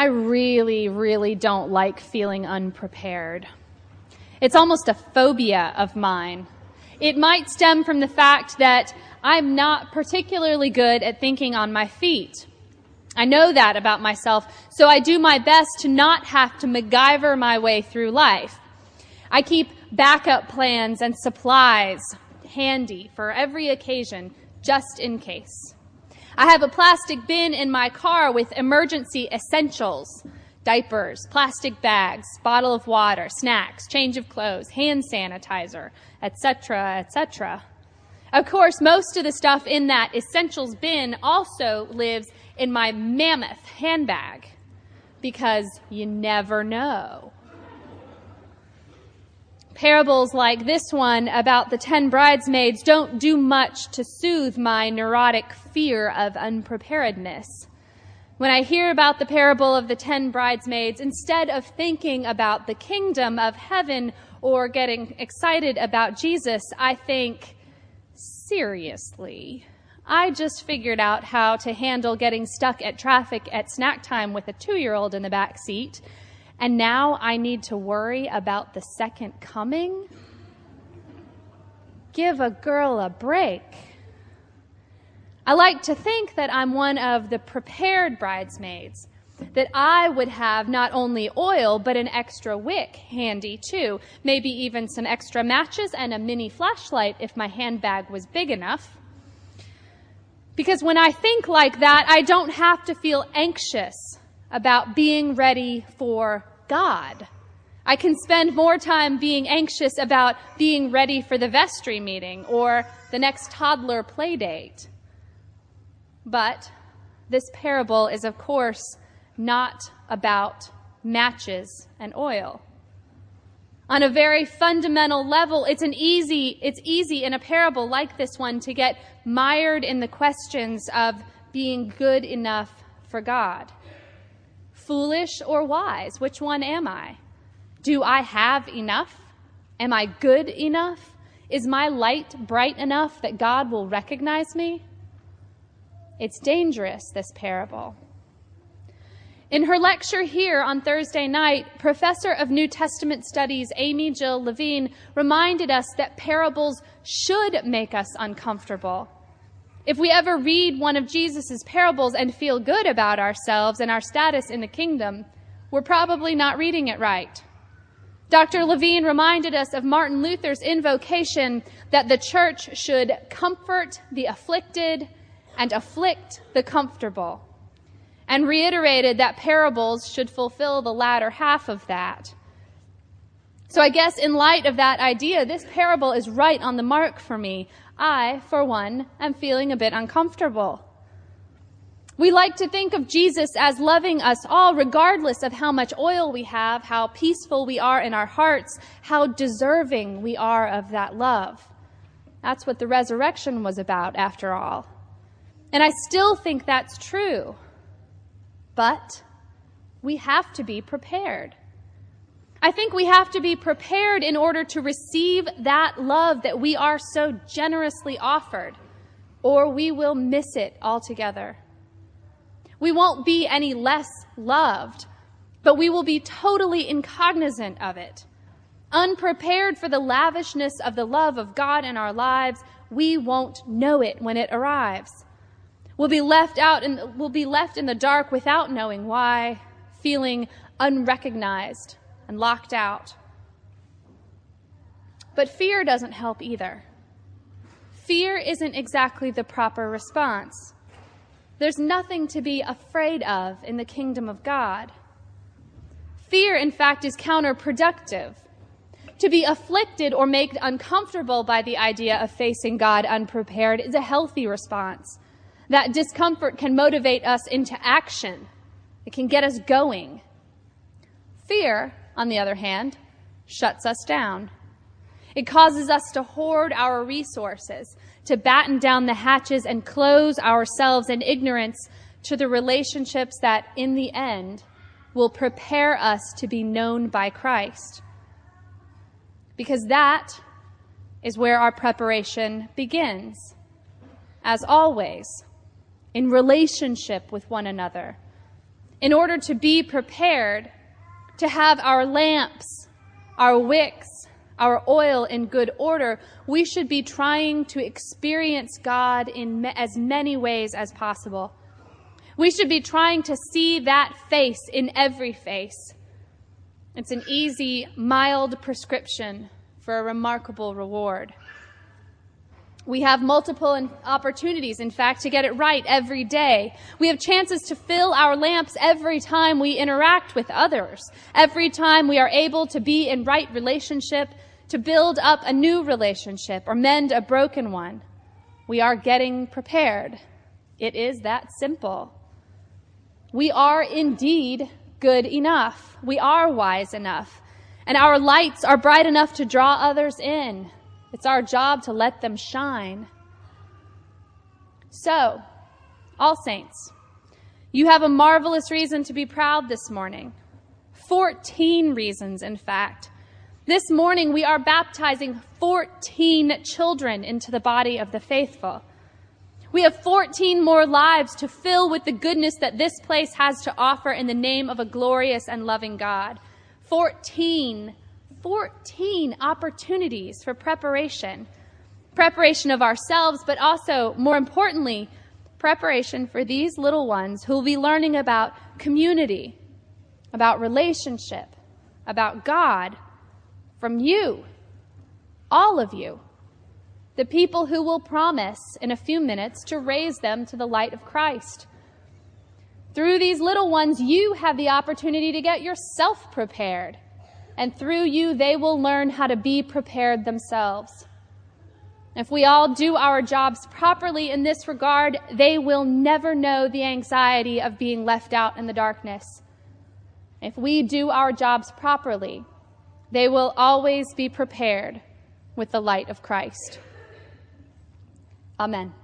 I really, really don't like feeling unprepared. It's almost a phobia of mine. It might stem from the fact that I'm not particularly good at thinking on my feet. I know that about myself, so I do my best to not have to MacGyver my way through life. I keep backup plans and supplies handy for every occasion, just in case. I have a plastic bin in my car with emergency essentials diapers, plastic bags, bottle of water, snacks, change of clothes, hand sanitizer, etc., etc. Of course, most of the stuff in that essentials bin also lives in my mammoth handbag because you never know. Parables like this one about the ten bridesmaids don't do much to soothe my neurotic fear of unpreparedness. When I hear about the parable of the ten bridesmaids, instead of thinking about the kingdom of heaven or getting excited about Jesus, I think, seriously, I just figured out how to handle getting stuck at traffic at snack time with a two year old in the back seat and now I need to worry about the second coming? Give a girl a break. I like to think that I'm one of the prepared bridesmaids, that I would have not only oil, but an extra wick handy too, maybe even some extra matches and a mini flashlight if my handbag was big enough. Because when I think like that, I don't have to feel anxious about being ready for God. I can spend more time being anxious about being ready for the vestry meeting or the next toddler play date. But this parable is, of course, not about matches and oil. On a very fundamental level, it's an easy, it's easy in a parable like this one to get mired in the questions of being good enough for God. Foolish or wise? Which one am I? Do I have enough? Am I good enough? Is my light bright enough that God will recognize me? It's dangerous, this parable. In her lecture here on Thursday night, Professor of New Testament Studies Amy Jill Levine reminded us that parables should make us uncomfortable. If we ever read one of Jesus' parables and feel good about ourselves and our status in the kingdom, we're probably not reading it right. Dr. Levine reminded us of Martin Luther's invocation that the church should comfort the afflicted and afflict the comfortable, and reiterated that parables should fulfill the latter half of that. So I guess in light of that idea, this parable is right on the mark for me. I, for one, am feeling a bit uncomfortable. We like to think of Jesus as loving us all, regardless of how much oil we have, how peaceful we are in our hearts, how deserving we are of that love. That's what the resurrection was about, after all. And I still think that's true. But we have to be prepared. I think we have to be prepared in order to receive that love that we are so generously offered, or we will miss it altogether. We won't be any less loved, but we will be totally incognizant of it. Unprepared for the lavishness of the love of God in our lives, we won't know it when it arrives. We'll be left out and we'll be left in the dark without knowing why, feeling unrecognized and locked out. But fear doesn't help either. Fear isn't exactly the proper response. There's nothing to be afraid of in the kingdom of God. Fear, in fact, is counterproductive. To be afflicted or made uncomfortable by the idea of facing God unprepared is a healthy response. That discomfort can motivate us into action. It can get us going. Fear on the other hand, shuts us down. It causes us to hoard our resources, to batten down the hatches and close ourselves in ignorance to the relationships that, in the end, will prepare us to be known by Christ. Because that is where our preparation begins. As always, in relationship with one another in order to be prepared to have our lamps, our wicks, our oil in good order, we should be trying to experience God in as many ways as possible. We should be trying to see that face in every face. It's an easy, mild prescription for a remarkable reward. We have multiple opportunities, in fact, to get it right every day. We have chances to fill our lamps every time we interact with others, every time we are able to be in right relationship, to build up a new relationship or mend a broken one. We are getting prepared. It is that simple. We are indeed good enough. We are wise enough. And our lights are bright enough to draw others in. It's our job to let them shine. So, all saints, you have a marvelous reason to be proud this morning. 14 reasons, in fact. This morning, we are baptizing 14 children into the body of the faithful. We have 14 more lives to fill with the goodness that this place has to offer in the name of a glorious and loving God. 14 14 opportunities for preparation. Preparation of ourselves, but also, more importantly, preparation for these little ones who will be learning about community, about relationship, about God from you, all of you, the people who will promise in a few minutes to raise them to the light of Christ. Through these little ones, you have the opportunity to get yourself prepared and through you, they will learn how to be prepared themselves. If we all do our jobs properly in this regard, they will never know the anxiety of being left out in the darkness. If we do our jobs properly, they will always be prepared with the light of Christ. Amen.